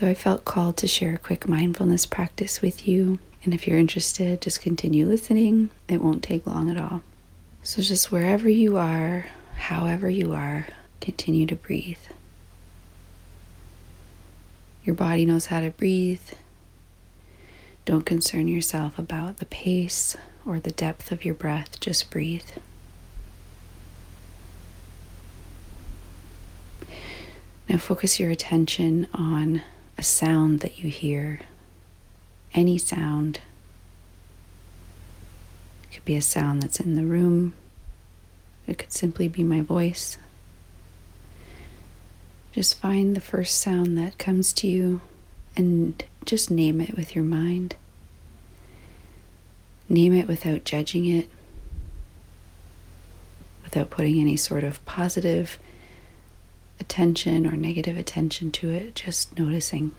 So I felt called to share a quick mindfulness practice with you. And if you're interested, just continue listening. It won't take long at all. So just wherever you are, however you are, continue to breathe. Your body knows how to breathe. Don't concern yourself about the pace or the depth of your breath, just breathe. Now focus your attention on a sound that you hear, any sound. It could be a sound that's in the room, it could simply be my voice. Just find the first sound that comes to you and just name it with your mind. Name it without judging it, without putting any sort of positive attention or negative attention to it, just noticing.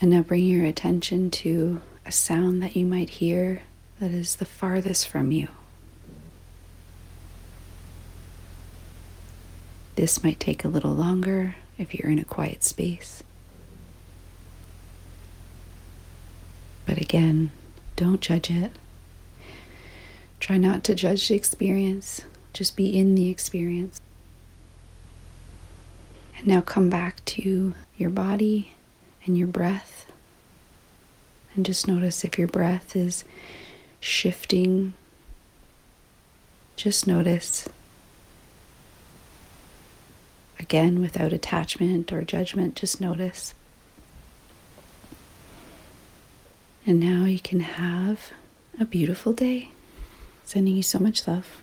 And now bring your attention to a sound that you might hear that is the farthest from you. This might take a little longer if you're in a quiet space. But again, don't judge it. Try not to judge the experience. Just be in the experience. And now come back to your body and your breath. And just notice if your breath is shifting. Just notice. Again, without attachment or judgment, just notice. And now you can have a beautiful day. Sending you so much love.